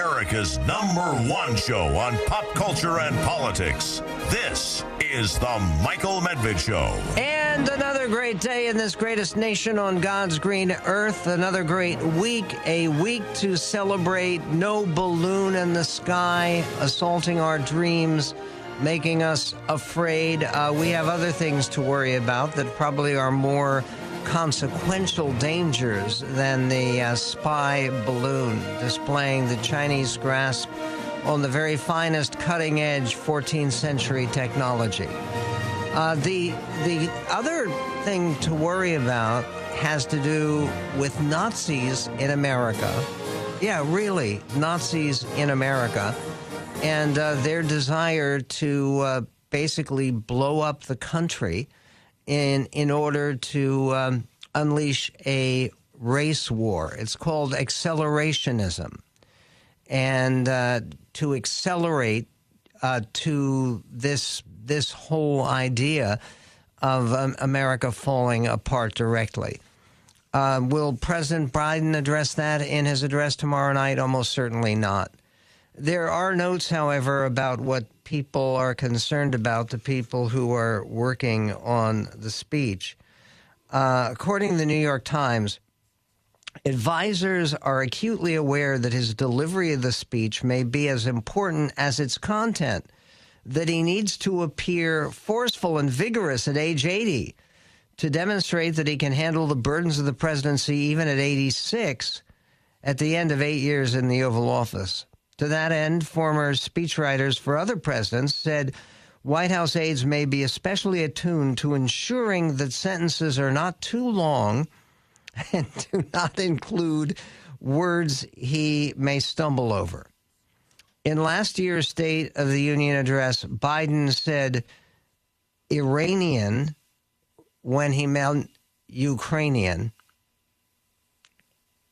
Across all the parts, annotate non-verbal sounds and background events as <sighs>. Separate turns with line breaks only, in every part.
America's number one show on pop culture and politics. This is The Michael Medved Show.
And another great day in this greatest nation on God's green earth. Another great week. A week to celebrate no balloon in the sky assaulting our dreams, making us afraid. Uh, we have other things to worry about that probably are more consequential dangers than the uh, spy balloon displaying the Chinese grasp on the very finest cutting edge 14th century technology. Uh, the, the other thing to worry about has to do with Nazis in America. Yeah, really, Nazis in America and uh, their desire to uh, basically blow up the country in in order to um, unleash a race war. It's called accelerationism, and uh, to accelerate uh, to this this whole idea of um, America falling apart directly. Uh, will President Biden address that in his address tomorrow night? Almost certainly not. There are notes, however, about what people are concerned about, the people who are working on the speech. Uh, according to the New York Times, advisors are acutely aware that his delivery of the speech may be as important as its content, that he needs to appear forceful and vigorous at age 80 to demonstrate that he can handle the burdens of the presidency even at 86 at the end of eight years in the Oval Office. To that end, former speechwriters for other presidents said White House aides may be especially attuned to ensuring that sentences are not too long <laughs> and do not include words he may stumble over. In last year's State of the Union address, Biden said Iranian when he meant Ukrainian.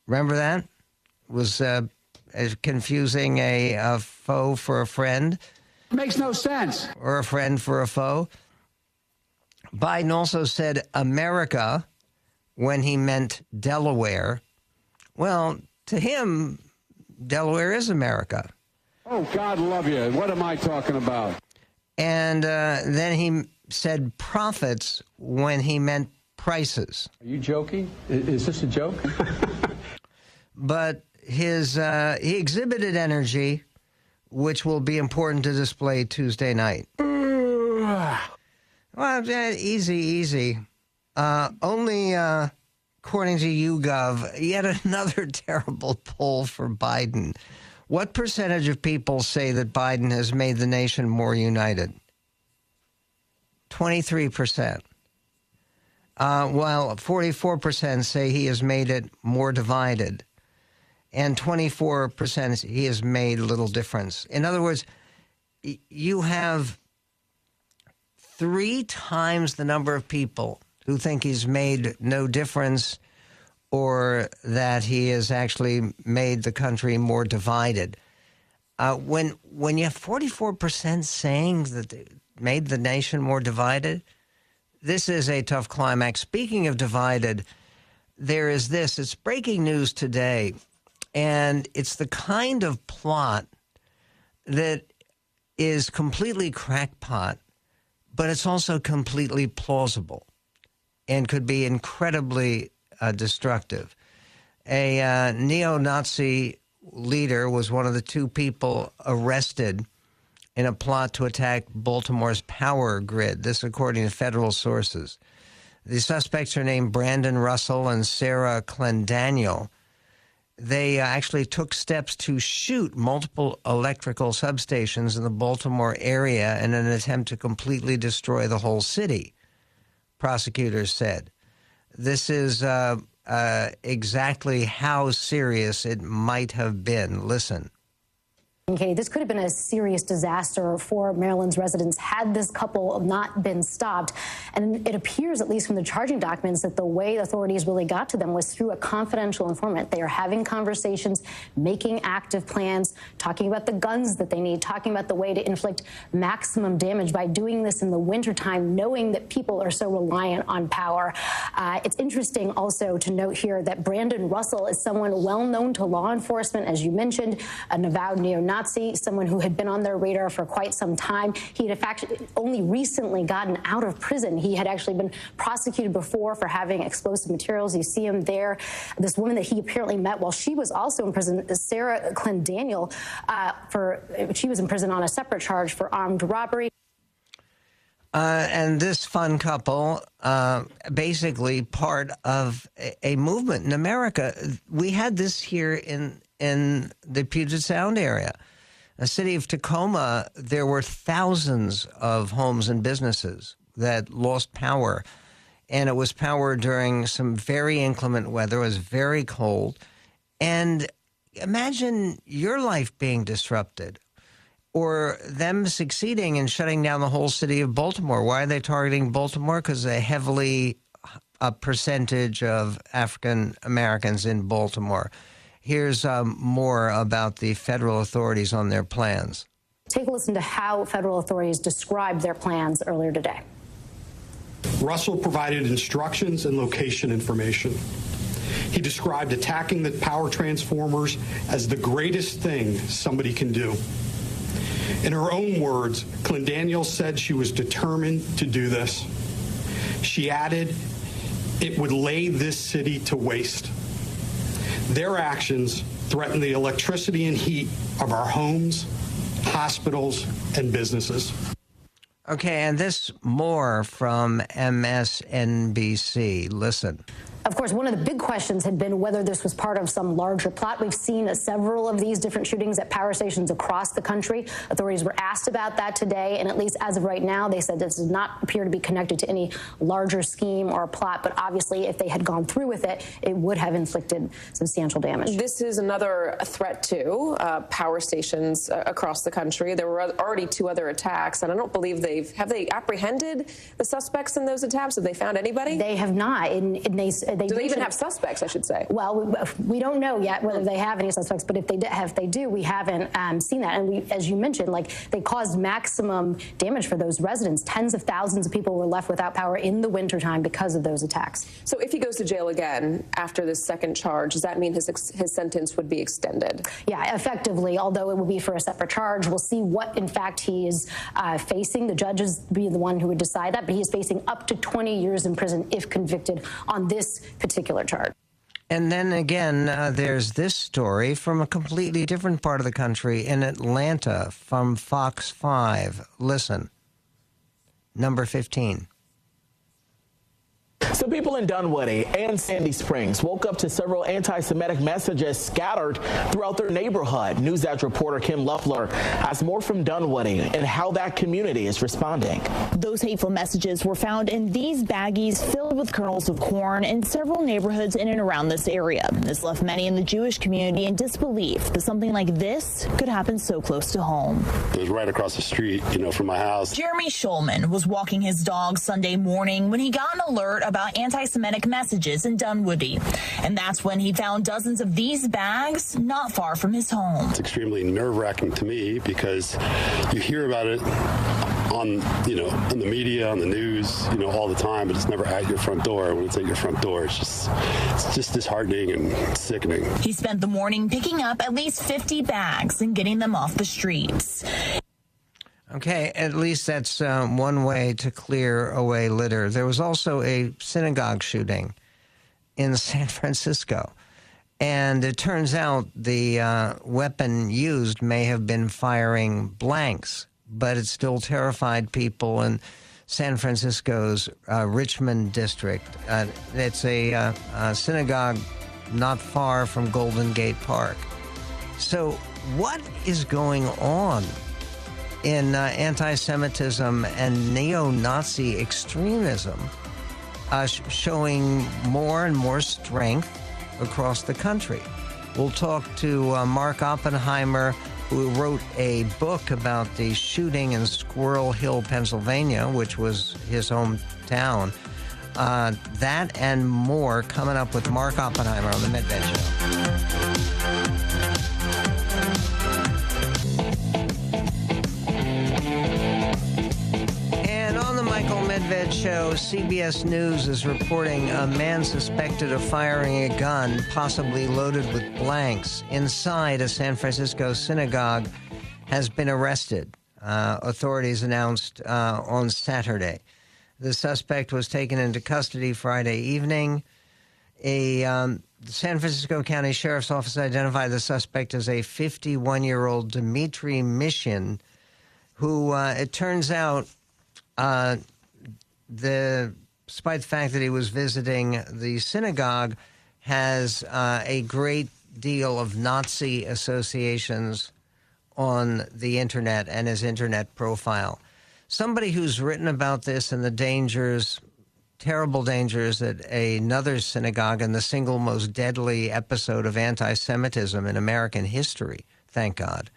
Remember that? Was uh, confusing a, a foe for a friend.
Makes no sense.
Or a friend for a foe. Biden also said America when he meant Delaware. Well, to him, Delaware is America.
Oh, God love you. What am I talking about?
And uh, then he said profits when he meant prices.
Are you joking? Is this a joke? <laughs>
but his uh, he exhibited energy, which will be important to display Tuesday night. <sighs> well, easy, easy. Uh, only uh, according to YouGov, yet another <laughs> terrible poll for Biden. What percentage of people say that Biden has made the nation more united? 23%. Uh, while 44% say he has made it more divided and 24% he has made little difference. In other words, you have three times the number of people who think he's made no difference or that he has actually made the country more divided. Uh, when when you have 44% saying that made the nation more divided, this is a tough climax. Speaking of divided, there is this. It's breaking news today and it's the kind of plot that is completely crackpot, but it's also completely plausible and could be incredibly uh, destructive. A uh, neo Nazi leader was one of the two people arrested in a plot to attack Baltimore's power grid. This, according to federal sources. The suspects are named Brandon Russell and Sarah Clendaniel they uh, actually took steps to shoot multiple electrical substations in the Baltimore area in an attempt to completely destroy the whole city, prosecutors said. This is uh, uh, exactly how serious it might have been. Listen.
Katie, this could have been a serious disaster for Maryland's residents had this couple not been stopped. And it appears, at least from the charging documents, that the way authorities really got to them was through a confidential informant. They are having conversations, making active plans, talking about the guns that they need, talking about the way to inflict maximum damage by doing this in the wintertime, knowing that people are so reliant on power. Uh, it's interesting also to note here that Brandon Russell is someone well known to law enforcement, as you mentioned, an avowed neo Nazi Nazi, someone who had been on their radar for quite some time. He had in fact only recently gotten out of prison. He had actually been prosecuted before for having explosive materials. You see him there. This woman that he apparently met while she was also in prison, Sarah Clendaniel, uh, for she was in prison on a separate charge for armed robbery.
Uh, and this fun couple, uh, basically part of a, a, movement in America. We had this here in in the Puget Sound area the city of Tacoma, there were thousands of homes and businesses that lost power. And it was power during some very inclement weather. It was very cold. And imagine your life being disrupted or them succeeding in shutting down the whole city of Baltimore. Why are they targeting Baltimore? Because a heavily a percentage of African Americans in Baltimore. Here's um, more about the federal authorities on their plans.
Take a listen to how federal authorities described their plans earlier today.
Russell provided instructions and location information. He described attacking the power transformers as the greatest thing somebody can do. In her own words, Clendaniel said she was determined to do this. She added, it would lay this city to waste. Their actions threaten the electricity and heat of our homes, hospitals, and businesses.
Okay, and this more from MSNBC. Listen.
Of course, one of the big questions had been whether this was part of some larger plot. We've seen several of these different shootings at power stations across the country. Authorities were asked about that today, and at least as of right now, they said this does not appear to be connected to any larger scheme or plot. But obviously, if they had gone through with it, it would have inflicted substantial damage.
This is another threat to uh, power stations uh, across the country. There were already two other attacks, and I don't believe they've have they apprehended the suspects in those attacks. Have they found anybody?
They have not, and, and they
they do they even have suspects? I should say.
Well, we, we don't know yet whether they have any suspects, but if they have, if they do, we haven't um, seen that. And we, as you mentioned, like they caused maximum damage for those residents. Tens of thousands of people were left without power in the wintertime because of those attacks.
So if he goes to jail again after this second charge, does that mean his his sentence would be extended?
Yeah, effectively. Although it will be for a separate charge, we'll see what in fact he is uh, facing. The judges be the one who would decide that, but he is facing up to 20 years in prison if convicted on this particular charge.
And then again, uh, there's this story from a completely different part of the country in Atlanta from Fox 5. Listen, number 15.
Some people in Dunwoody and Sandy Springs woke up to several anti-Semitic messages scattered throughout their neighborhood. News Edge reporter Kim Leoffler has more from Dunwoody and how that community is responding.
Those hateful messages were found in these baggies filled with kernels of corn in several neighborhoods in and around this area. This left many in the Jewish community in disbelief that something like this could happen so close to home.
It was right across the street, you know, from my house.
Jeremy Schulman was walking his dog Sunday morning when he got an alert about anti Semitic messages in Dunwoody. And that's when he found dozens of these bags not far from his home.
It's extremely nerve wracking to me because you hear about it on you know in the media on the news you know all the time but it's never at your front door when it's at your front door it's just it's just disheartening and sickening
he spent the morning picking up at least 50 bags and getting them off the streets
Okay, at least that's um, one way to clear away litter. There was also a synagogue shooting in <laughs> San Francisco. And it turns out the uh, weapon used may have been firing blanks, but it still terrified people in San Francisco's uh, Richmond district. Uh, it's a, uh, a synagogue not far from Golden Gate Park. So, what is going on in uh, anti Semitism and neo Nazi extremism, uh, sh- showing more and more strength across the country. We'll talk to uh, Mark Oppenheimer who wrote a book about the shooting in Squirrel Hill, Pennsylvania, which was his hometown. Uh, that and more coming up with Mark Oppenheimer on the Medved Show. Michael Show, CBS News is reporting a man suspected of firing a gun, possibly loaded with blanks, inside a San Francisco synagogue has been arrested. Uh, authorities announced uh, on Saturday. The suspect was taken into custody Friday evening. A um, San Francisco County Sheriff's Office identified the suspect as a 51 year old Dimitri Mishin, who uh, it turns out, uh, the despite the fact that he was visiting the synagogue, has uh, a great deal of Nazi associations on the internet and his internet profile. Somebody who's written about this and the dangers, terrible dangers at another synagogue and the single most deadly episode of anti Semitism in American history, thank God,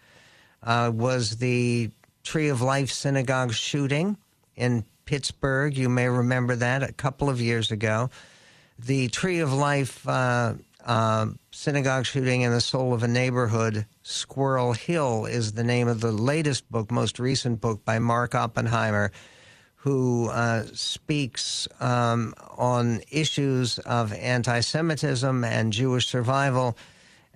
uh, was the Tree of Life synagogue shooting in Pittsburgh. You may remember that a couple of years ago. The Tree of Life uh, uh, synagogue shooting in the soul of a neighborhood. Squirrel Hill is the name of the latest book, most recent book by Mark Oppenheimer, who uh, speaks um, on issues of anti Semitism and Jewish survival,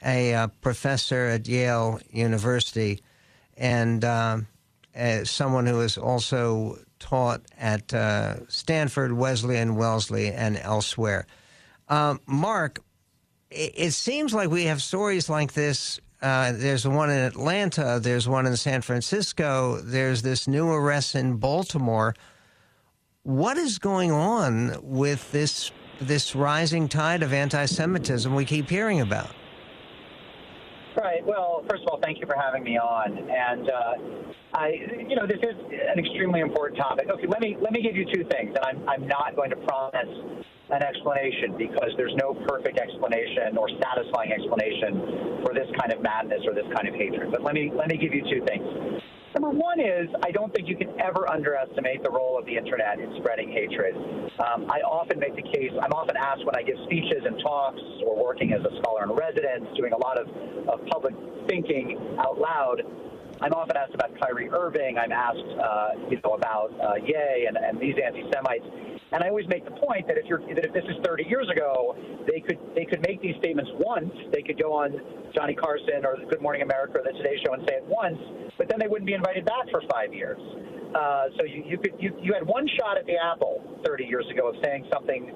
a uh, professor at Yale University, and uh, someone who has also taught at uh, Stanford, Wesleyan, Wellesley, and elsewhere. Um, Mark, it, seems like we have stories like this. Uh, there's one in Atlanta. There's one in San Francisco. There's this new arrest in Baltimore. What is going on with this this rising tide of anti-Semitism we keep hearing about?
Right. Well, first of all, thank you for having me on. And uh, I, you know, this is an extremely important topic. Okay, let me let me give you two things, and I'm I'm not going to promise an explanation because there's no perfect explanation or satisfying explanation for this kind of madness or this kind of hatred. But let me let me give you two things. Number one is I don't think you can ever underestimate the role of the internet in spreading hatred. Um, I often make the case. I'm often asked when I give speeches and talks or working as a scholar in residence, doing a lot of, of public thinking out loud. I'm often asked about Kyrie Irving. I'm asked, uh, you know, about uh, Ye and, and these anti-Semites. And I always make the point that if you're that if this is 30 years ago, they could they could make these statements once. They could go on Johnny Carson or Good Morning America or the Today Show and say it once, but then they wouldn't be invited back for five years. Uh, so you, you could you, you had one shot at the apple 30 years ago of saying something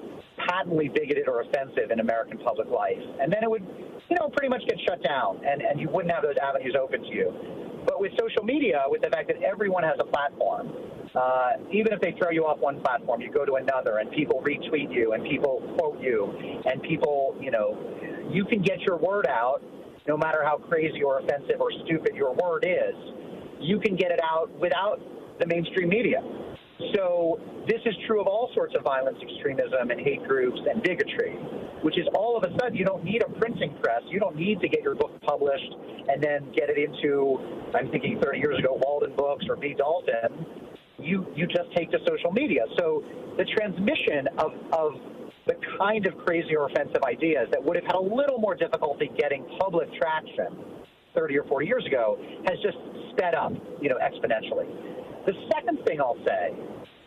patently bigoted or offensive in American public life, and then it would you know pretty much get shut down, and and you wouldn't have those avenues open to you. But with social media, with the fact that everyone has a platform, uh, even if they throw you off one platform, you go to another, and people retweet you, and people quote you, and people, you know, you can get your word out, no matter how crazy or offensive or stupid your word is. You can get it out without the mainstream media. So this is true of all sorts of violence, extremism, and hate groups and bigotry, which is all of a sudden you don't need a printing press. You don't need to get your book published and then get it into, I'm thinking 30 years ago, Walden Books or B. Dalton. You, you just take to social media. So the transmission of, of the kind of crazy or offensive ideas that would have had a little more difficulty getting public traction 30 or 40 years ago has just sped up, you know, exponentially. The second thing I'll say,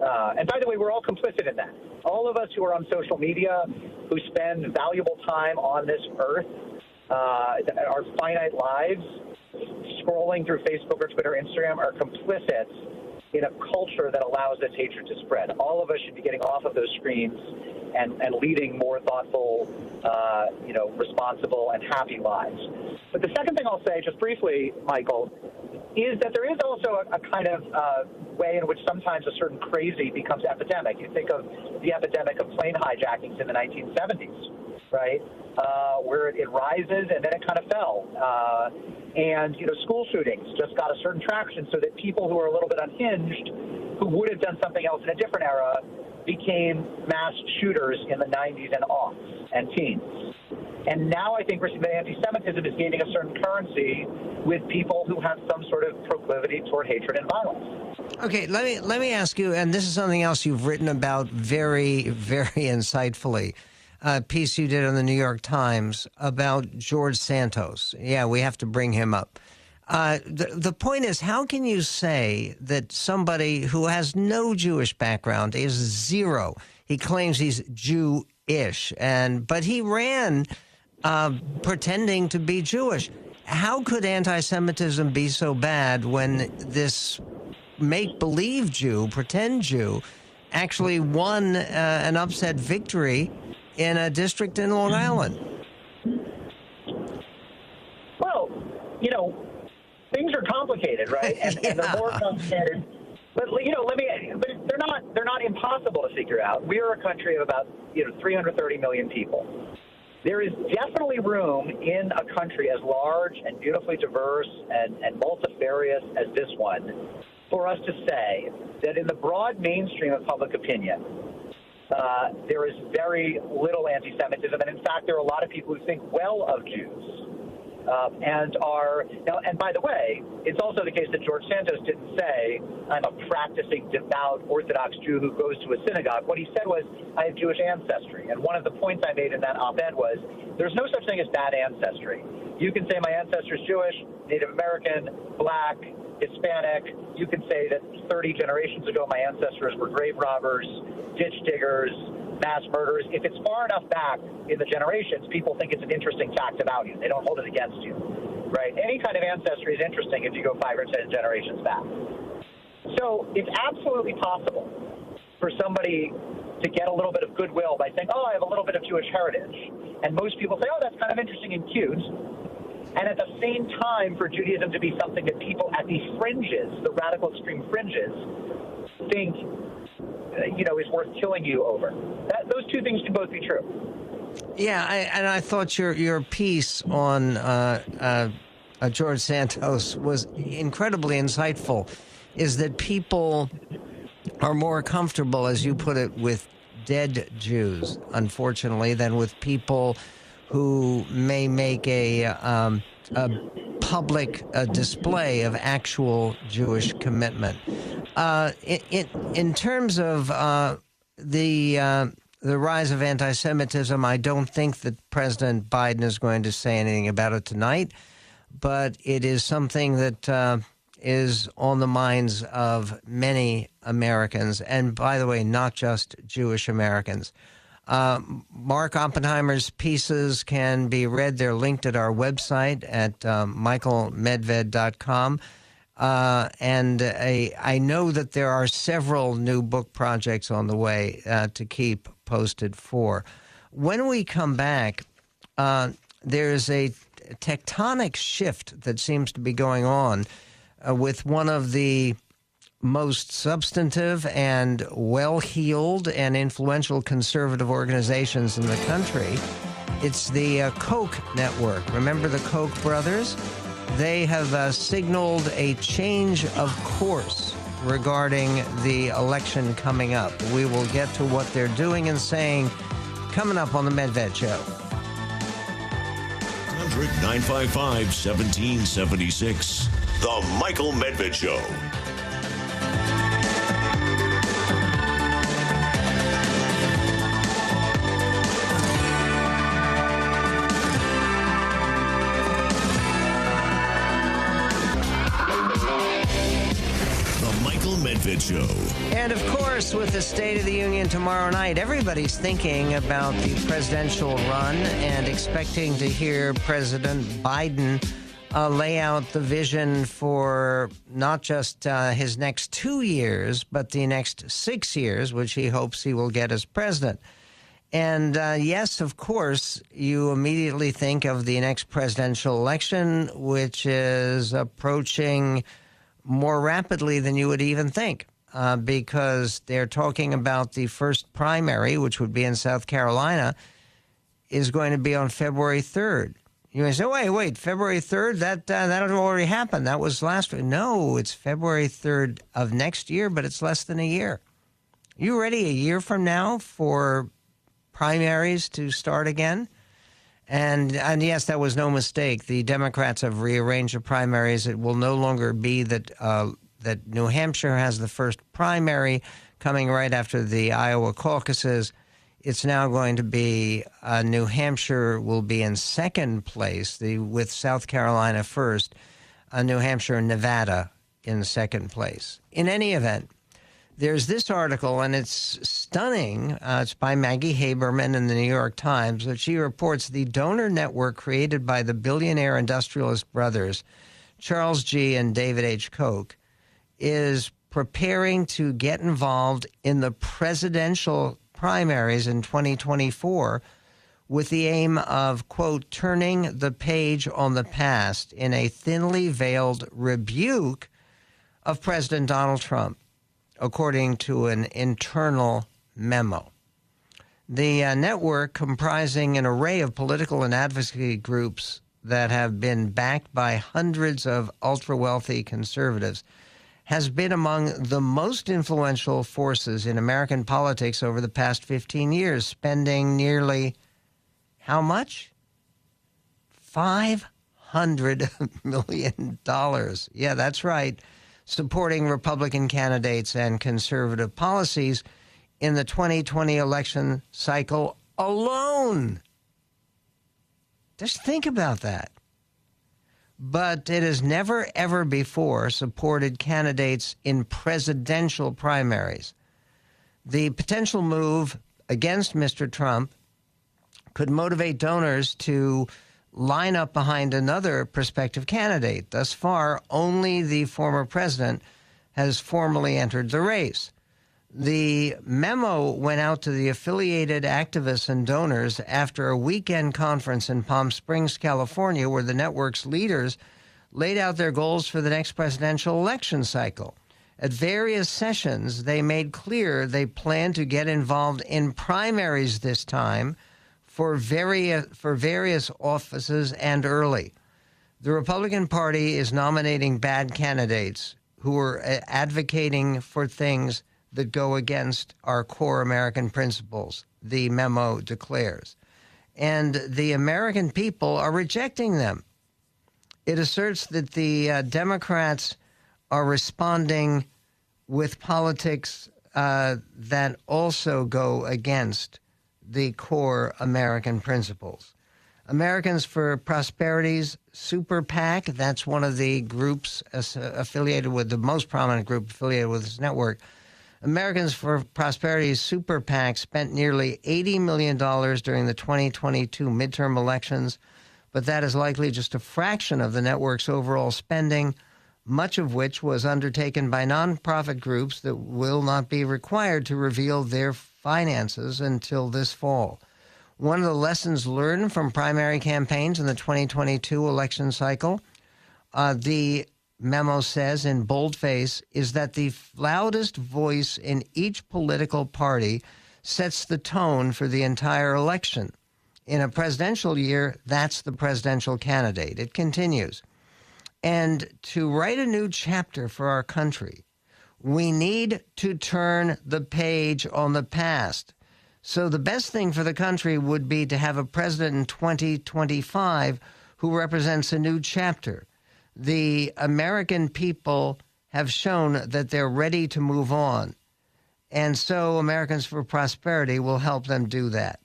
uh, and by the way, we're all complicit in that. All of us who are on social media, who spend valuable time on this earth, uh, our finite lives, scrolling through Facebook or Twitter, Instagram, are complicit in a culture that allows this hatred to spread. All of us should be getting off of those screens and, and leading more thoughtful, uh, you know, responsible and happy lives. But the second thing I'll say, just briefly, Michael, is that there is also a, a kind of uh, way in which sometimes a certain crazy becomes epidemic. You think of the epidemic of plane hijackings in the 1970s, right? Uh, where it, it, rises and then it kind of fell. Uh, and, you know, school shootings just got a certain traction so that people who are a little bit unhinged, who would have done something else in a different era, became mass shooters in the 90s and aughts and teens. And now I think that anti-Semitism is gaining a certain currency with people who have some sort of proclivity toward hatred and violence.
Okay, let me let me ask you, and this is something else you've written about very, very <laughs> insightfully. A piece you did on the New York Times about George Santos. Yeah, we have to bring him up. Uh, the, the point is, how can you say that somebody who has no Jewish background is zero? He claims he's Jewish, and but he ran uh, pretending to be Jewish. How could anti-Semitism be so bad when this make-believe Jew, pretend Jew, actually won uh, an upset victory in a district in Long Island?
Well, you know, things are complicated, right? <laughs> And, yeah. and they're more complicated. But you know, let me. But they're not. They're not impossible to figure out. We are a country of about you know 330 million people. There is definitely room in a country as large and beautifully diverse and, and multifarious as this one for us to say that in the broad mainstream of public opinion, uh, there is very little anti Semitism. And in fact, there are a lot of people who think well of Jews. Uh, and are now, and by the way, it's also the case that George Santos didn't say, "I'm a practicing devout Orthodox Jew who goes to a synagogue." What he said was, "I have Jewish ancestry." And one of the points I made in that op-ed was, "There's no such thing as bad ancestry. You can say my ancestor's Jewish, Native American, Black, Hispanic. You can say that 30 generations ago my ancestors were grave robbers, ditch diggers, mass murders, If it's far enough back in the generations, people think it's an interesting fact about you. They don't hold it against you, right? Any kind of ancestry is interesting if you go five or ten generations back. So it's absolutely possible for somebody to get a little bit of goodwill by saying, oh, I have a little bit of Jewish heritage. And most people say, oh, that's kind of interesting and cute and at the same time for Judaism to be something that people at the fringes, the radical extreme fringes, think you know is worth killing you over. That, those two things can both be true.
Yeah, I, and I thought your your piece on uh, uh, uh, George Santos was incredibly insightful. Is that people are more comfortable, as you put it, with dead Jews, unfortunately, than with people who may make a, um, a public uh, display of actual Jewish commitment. Uh, in, in terms of uh, the uh, the rise of anti-Semitism, I don't think that President Biden is going to say anything about it tonight, but it is something that uh, is on the minds of many Americans, and by the way, not just Jewish Americans. Uh, Mark Oppenheimer's pieces can be read. They're linked at our website at michaelmedved.com. Uh, and I know that there are several new book projects on the way uh, to keep posted for. When we come back, uh, there's a tectonic shift that seems to be going on uh, with one of the most substantive and well heeled and influential conservative organizations in the country. It's the uh, Koch network. Remember the Koch brothers? They have uh, signaled a change of course regarding the election coming up. We will get to what they're doing and saying coming up on the Medved Show.
100 955 1776. The Michael Medved Show. Medved Show.
And of course, with the State of the Union tomorrow night, everybody's thinking about the presidential run and expecting to hear President Biden uh, lay out the vision for not just uh, his next two years, but the next six years, which he hopes he will get as president. And uh, yes, of course, you immediately think of the next presidential election, which is approaching more rapidly than you would even think. Uh, because they're talking about the first primary, which would be in South Carolina, is going to be on February 3rd. You may say, wait, wait, February 3rd? That, uh, that already happened. That was last week. No, it's February 3rd of next year, but it's less than a year. You ready a year from now for primaries to start again? And and yes, that was no mistake. The Democrats have rearranged the primaries. It will no longer be that uh, that New Hampshire has the first primary coming right after the Iowa caucuses. It's now going to be uh, New Hampshire will be in second place, the with South Carolina first, uh, New Hampshire and Nevada in second place. In any event, there's this article, and it's stunning. Uh, it's by Maggie Haberman in the New York Times, but she reports the donor network created by the billionaire industrialist brothers, Charles G. and David H. Koch, is preparing to get involved in the presidential primaries in 2024 with the aim of, quote, turning the page on the past in a thinly veiled rebuke of President Donald Trump according to an internal memo. The uh, network, comprising an array of political and advocacy groups that have been backed by hundreds of ultra wealthy conservatives, has been among the most influential forces in American politics over the past 15 years, spending nearly how much? $500 <laughs> million. Yeah, that's right supporting Republican candidates and conservative policies in the 2020 election cycle alone. Just think about that. But it has never, ever before supported candidates in presidential primaries. The potential move against Mr. Trump could motivate donors to line up behind another prospective candidate. Thus far, only the former president has formally entered the race. The memo went out to the affiliated activists and donors after a weekend conference in Palm Springs, California, where the network's leaders laid out their goals for the next presidential election cycle. At various sessions, they made clear they plan to get involved in primaries this time for various for various offices and early. The Republican Party is nominating bad candidates who are uh, advocating for things that go against our core American principles, the memo declares. And the American people are rejecting them. It asserts that the uh, Democrats are responding with politics uh, that also go against the core American principles. Americans for Prosperity's Super PAC, that's one of the groups uh, affiliated with the most prominent group affiliated with this network. Americans for Prosperity's Super PAC spent nearly $80 million during the 2022 midterm elections, but that is likely just a fraction of the network's overall spending, much of which was undertaken by nonprofit groups that will not be required to reveal their finances until this fall. One of the lessons learned from primary campaigns in the 2022 election cycle, uh, the memo says in boldface, is that the loudest voice in each political party sets the tone for the entire election. In a presidential year, that's the presidential candidate. It continues. And to write a new chapter for our country, we need to turn the page on the past. So, the best thing for the country would be to have a president in 2025 who represents a new chapter. The American people have shown that they're ready to move on. And so, Americans for Prosperity will help them do that.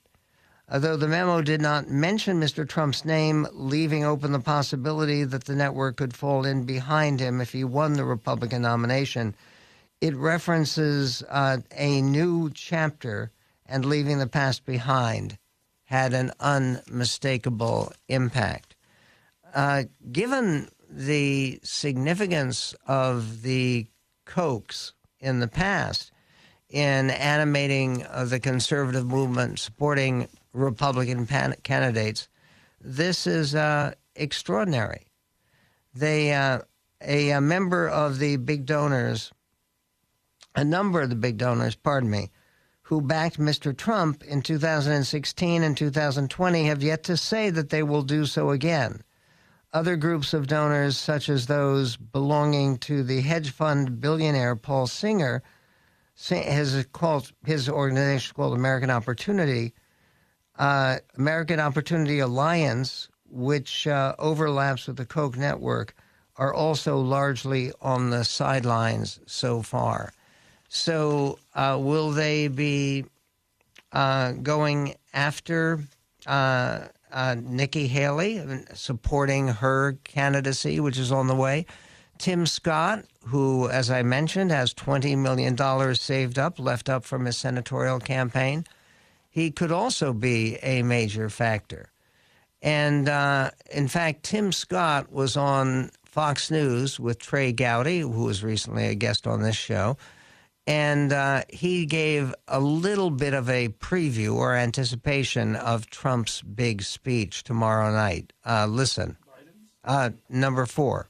Although the memo did not mention Mr. Trump's name, leaving open the possibility that the network could fall in behind him if he won the Republican nomination it references uh, a new chapter and leaving the past behind had an unmistakable impact. Uh, given the significance of the Kochs in the past in animating uh, the conservative movement, supporting Republican pan- candidates, this is uh, extraordinary. They, uh, a, a member of the big donors a number of the big donors, pardon me, who backed Mr. Trump in 2016 and 2020 have yet to say that they will do so again. Other groups of donors, such as those belonging to the hedge fund billionaire Paul Singer, has called his organization called American Opportunity, uh, American Opportunity Alliance, which uh, overlaps with the Koch network, are also largely on the sidelines so far. So, uh, will they be uh, going after uh, uh, Nikki Haley, supporting her candidacy, which is on the way? Tim Scott, who, as I mentioned, has $20 million saved up, left up from his senatorial campaign, he could also be a major factor. And uh, in fact, Tim Scott was on Fox News with Trey Gowdy, who was recently a guest on this show. And uh, he gave a little bit of a preview or anticipation of Trump's big speech tomorrow night. Uh, listen, uh, number four.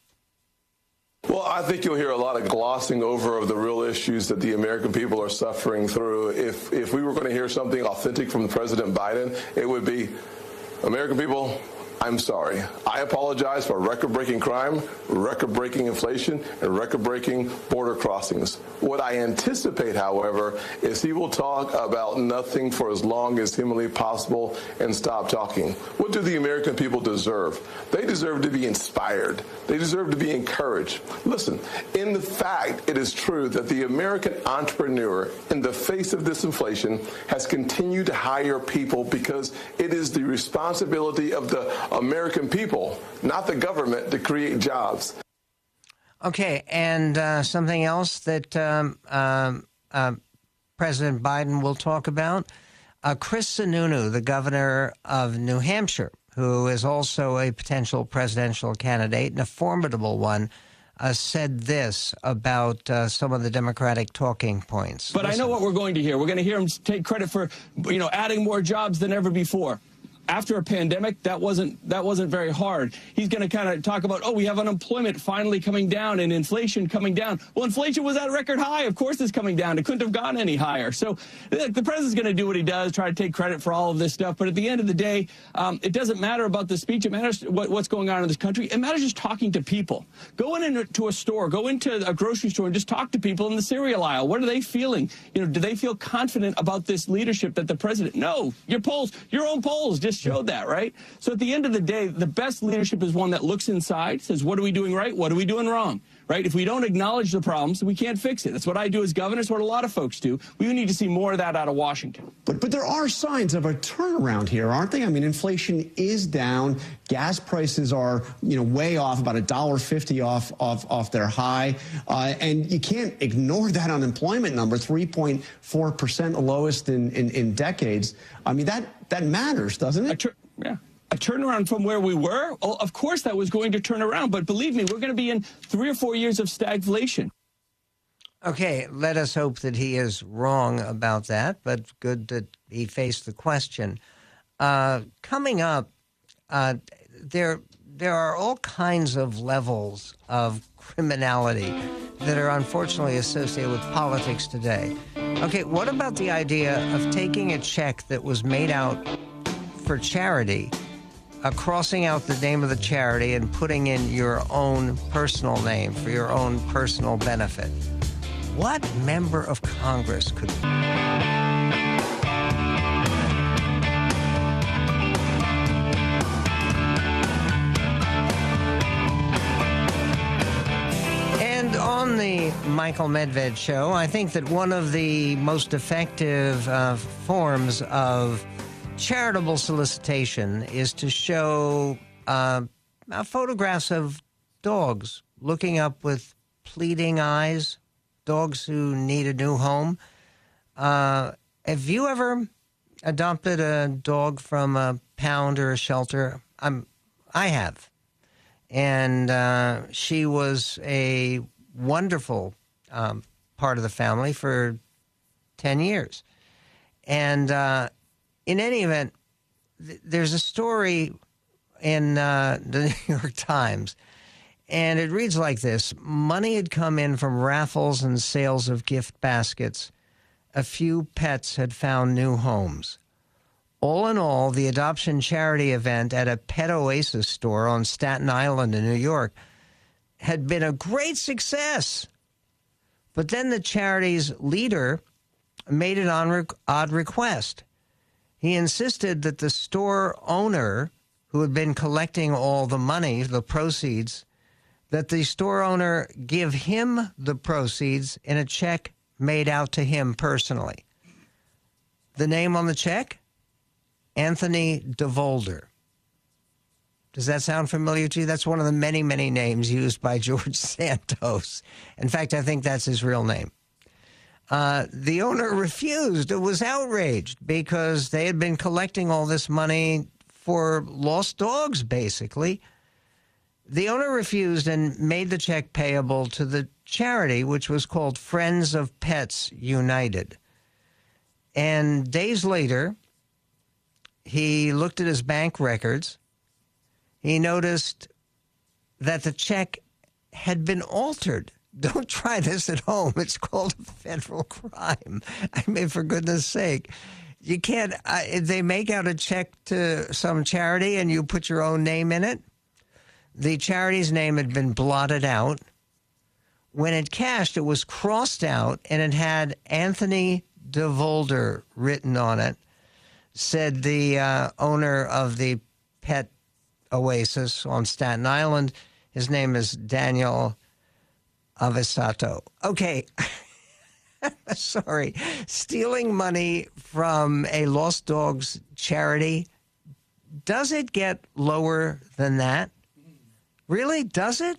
Well, I think you'll hear a lot of glossing over of the real issues that the American people are suffering through. If if we were going to hear something authentic from President Biden, it would be American people, I'm sorry. I apologize for record breaking crime, record breaking inflation, and record breaking border crossings. What I anticipate, however, is he will talk about nothing for as long as humanly possible and stop talking. What do the American people deserve? They deserve to be inspired, they deserve to be encouraged. Listen, in the fact, it is true that the American entrepreneur, in the face of this inflation, has continued to hire people because it is the responsibility of the American people, not the government, to create jobs.
Okay, and uh, something else that um, um, uh, President Biden will talk about uh, Chris Sununu, the governor of New Hampshire, who is also a potential presidential candidate and a formidable one. Uh, said this about uh, some of the Democratic talking points.
But Listen. I know what we're going to hear. We're going to hear him take credit for, you know, adding more jobs than ever before after a pandemic, that wasn't that wasn't very hard. He's going to kind of talk about, oh, we have unemployment finally coming down and inflation coming down. Well, inflation was at a record high. Of course, it's coming down. It couldn't have gone any higher. So the president's going to do what he does, try to take credit for all of this stuff. But at the end of the day, um, it doesn't matter about the speech. It matters what, what's going on in this country. It matters just talking to people. Go into a store, go into a grocery store, and just talk to people in the cereal aisle. What are they feeling? You know, do they feel confident about this leadership that the president? No, your polls, your own polls just showed mm-hmm. that, right? So at the end of the day, the best leadership is one that looks inside, says, what are we doing right? What are we doing wrong? Right? If we don't acknowledge the problems, we can't fix it. That's what I do as governor. It's what a lot of folks do. We need to see more of that out of Washington.
But but there are signs of a turnaround here, aren't they? I mean, inflation is down. Gas prices are you know way off, about a dollar fifty off off off their high, uh, and you can't ignore that unemployment number, three point four percent, the lowest in, in in decades. I mean that that matters, doesn't it?
Yeah. A turnaround from where we were? Oh, of course that was going to turn around, but believe me, we're going to be in three or four years of stagflation.
Okay, let us hope that he is wrong about that, but good that he faced the question. Uh, coming up, uh, there there are all kinds of levels of criminality that are unfortunately associated with politics today. Okay, what about the idea of taking a check that was made out for charity, uh, crossing out the name of the charity and putting in your own personal name for your own personal benefit. What member of Congress could. And on the Michael Medved show, I think that one of the most effective uh, forms of charitable solicitation is to show uh, photographs of dogs looking up with pleading eyes, dogs who need a new home. Uh, have you ever adopted a dog from a pound or a shelter? I'm, I have. And uh, she was a wonderful um, part of the family for 10 years. And uh, in any event, th- there's a story in uh, the <laughs> New York Times, and it reads like this Money had come in from raffles and sales of gift baskets. A few pets had found new homes. All in all, the adoption charity event at a Pet Oasis store on Staten Island in New York had been a great success. But then the charity's leader made an odd request He insisted that the store owner, who had been collecting all the money, the proceeds, that the store owner give him the proceeds in a check made out to him personally. The name on the check? Anthony DeVolder. Does that sound familiar to you? That's one of the many, many names used by George <laughs> Santos. In fact, I think that's his real name. Uh, the owner refused. It was outraged because they had been collecting all this money for lost dogs, basically. The owner refused and made the check payable to the charity, which was called Friends of Pets United. And days later, he looked at his bank records. He noticed that the check had been altered. Don't try this at home. It's called a federal crime. I mean, for goodness sake. You can't, they make out a check to some charity and you put your own name in it. The charity's name had been blotted out. When it cashed, it was crossed out and it had Anthony DeVolder written on it, said the uh, owner of the pet oasis on Staten Island. His name is Daniel Avisato. Okay. <laughs> Sorry. Stealing money from a lost dogs charity, does it get lower than that? Really? Does it?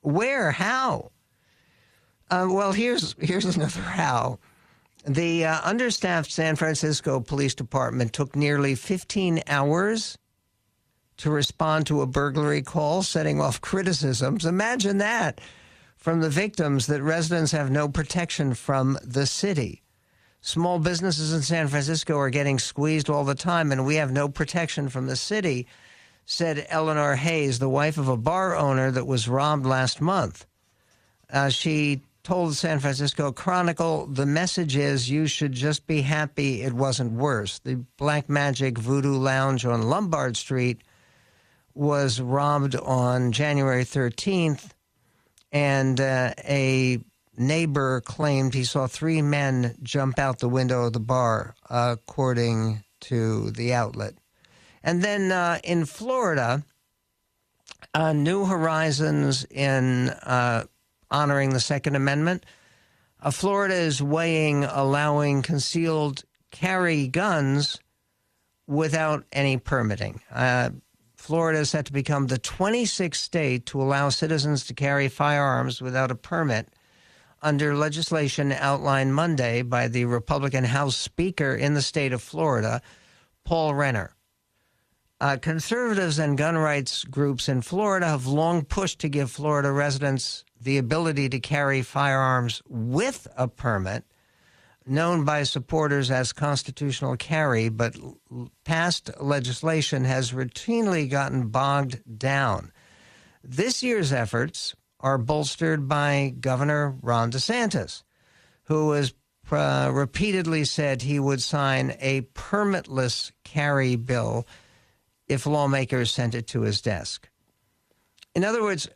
Where? How? Uh, well, here's here's another how. The uh, understaffed San Francisco Police Department took nearly 15 hours to respond to a burglary call, setting off criticisms. Imagine that from the victims that residents have no protection from the city. Small businesses in San Francisco are getting squeezed all the time, and we have no protection from the city, said Eleanor Hayes, the wife of a bar owner that was robbed last month. Uh, she told the San Francisco Chronicle the message is you should just be happy it wasn't worse. The Black Magic Voodoo Lounge on Lombard Street was robbed on January 13th, and uh, a neighbor claimed he saw three men jump out the window of the bar, according to the outlet. And then uh, in Florida, uh, New Horizons in uh, honoring the Second Amendment. Uh, Florida is weighing allowing concealed carry guns without any permitting. Florida is set to become the 26th state to allow citizens to carry firearms without a permit under legislation outlined Monday by the Republican House Speaker in the state of Florida, Paul Renner. Uh, conservatives and gun rights groups in Florida have long pushed to give Florida residents the ability to carry firearms with a permit known by supporters as constitutional carry, but past legislation has routinely gotten bogged down. This year's efforts are bolstered by Governor Ron DeSantis, who has uh, repeatedly said he would sign a permitless carry bill if lawmakers sent it to his desk. In other words,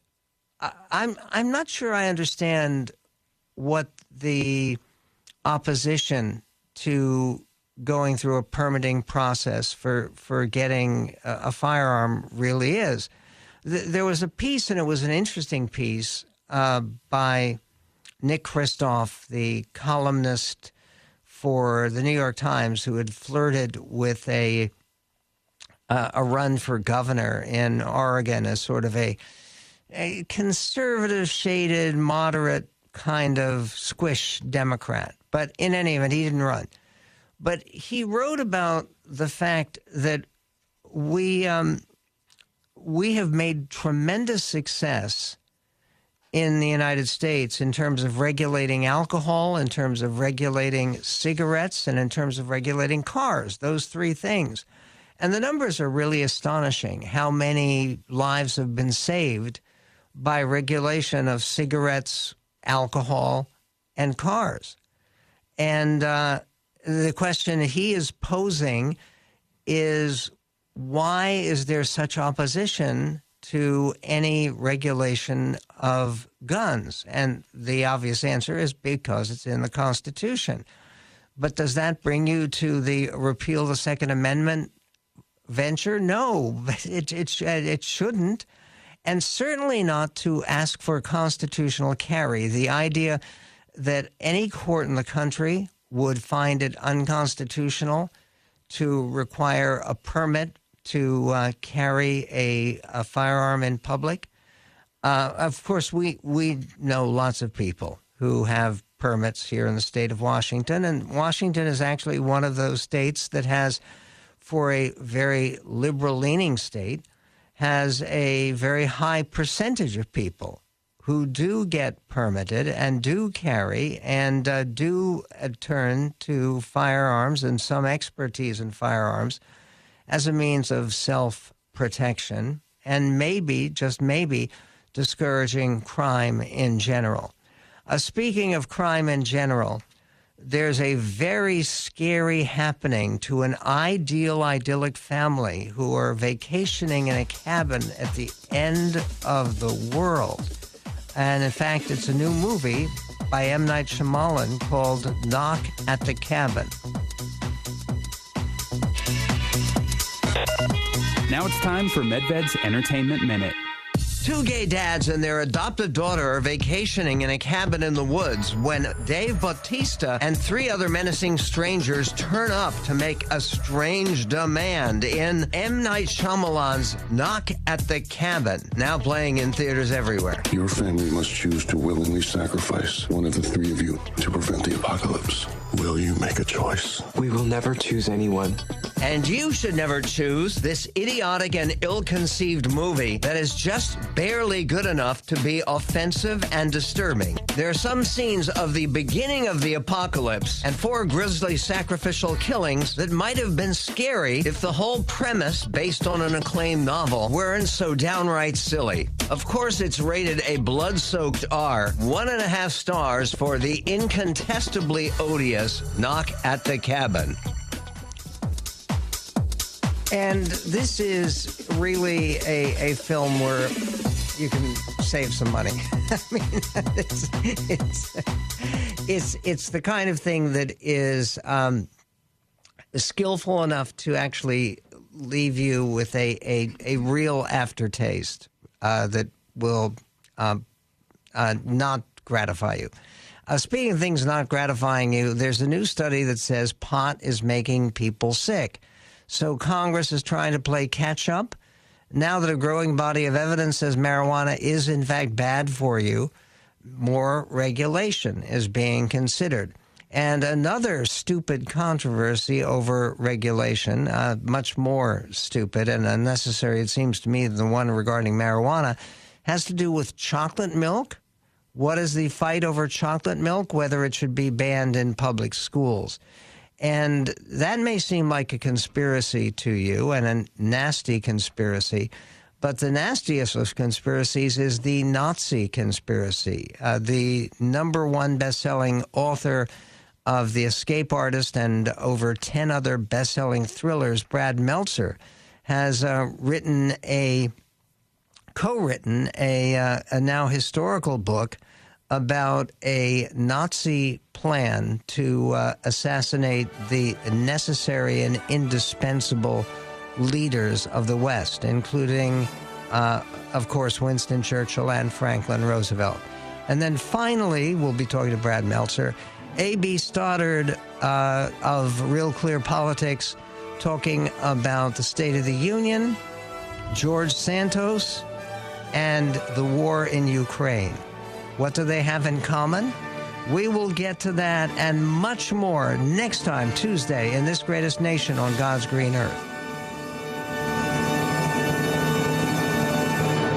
I, I'm I'm not sure I understand what the opposition to going through a permitting process for for getting a, a firearm really is. Th- there was a piece, and it was an interesting piece uh, by Nick Kristof, the columnist for the New York Times, who had flirted with a uh, a run for governor in Oregon as sort of a a conservative, shaded, moderate kind of squish Democrat. But in any event, he didn't run. But he wrote about the fact that we um, we have made tremendous success in the United States in terms of regulating alcohol, in terms of regulating cigarettes, and in terms of regulating cars. Those three things. And the numbers are really astonishing how many lives have been saved by regulation of cigarettes, alcohol, and cars. And uh, the question he is posing is why is there such opposition to any regulation of guns? And the obvious answer is because it's in the Constitution. But does that bring you to the repeal the Second Amendment venture? No, <laughs> it, it, it shouldn't. And certainly not to ask for constitutional carry. The idea that any court in the country would find it unconstitutional to require a permit to uh, carry a, a, firearm in public. Uh, of course, we, we know lots of people who have permits here in the state of Washington, and Washington is actually one of those states that has, for a very liberal leaning state, has a very high percentage of people who do get permitted and do carry and uh, do uh, turn to firearms and some expertise in firearms as a means of self protection and maybe, just maybe, discouraging crime in general. Uh, speaking of crime in general, there's a very scary happening to an ideal, idyllic family who are vacationing in a cabin at the end of the world. And in fact, it's a new movie by M. Night Shyamalan called Knock at the Cabin.
Now it's time for Medved's Entertainment Minute.
Two gay dads and their adopted daughter are vacationing in a cabin in the woods when Dave Bautista and three other menacing strangers turn up to make a strange demand in M. Night Shyamalan's Knock at the Cabin, now playing in theaters everywhere.
Your family must choose to willingly sacrifice one of the three of you to prevent the apocalypse. Will you make a choice?
We will never choose anyone.
And you should never choose this idiotic and ill conceived movie that is just barely good enough to be offensive and disturbing. There are some scenes of the beginning of the apocalypse and four grisly sacrificial killings that might have been scary if the whole premise, based on an acclaimed novel, weren't so downright silly. Of course, it's rated a blood soaked R, one and a half stars for the incontestably odious Knock at the Cabin. And this is really a, a film where you can save some money. <laughs> I mean, it's, it's, it's, it's the kind of thing that is um, skillful enough to actually leave you with a, a, a real aftertaste uh, that will um, uh, not gratify you. Uh, speaking of things not gratifying you, there's a new study that says pot is making people sick. So Congress is trying to play catch up. Now that a growing body of evidence says marijuana is in fact bad for you, more regulation is being considered. And another stupid controversy over regulation, uh, much more stupid and unnecessary, it seems to me, than the one regarding marijuana, has to do with chocolate milk. What is the fight over chocolate milk? Whether it should be banned in public schools. And that may seem like a conspiracy to you and a nasty conspiracy, but the nastiest of conspiracies is the Nazi conspiracy. Uh, the number one best-selling author of The Escape Artist and over 10 other best-selling thrillers, Brad Meltzer, has uh, written a co-written a, uh, a now historical book about a Nazi plan to uh, assassinate the necessary and indispensable leaders of the West, including, uh, of course, Winston Churchill and Franklin Roosevelt. And then finally, we'll be talking to Brad Meltzer, A.B. Stoddard uh, of Real Clear Politics, talking about the State of the Union, George Santos, and the war in Ukraine. What do they have in common? We will get to that and much more next time, Tuesday, in this greatest nation on God's green earth.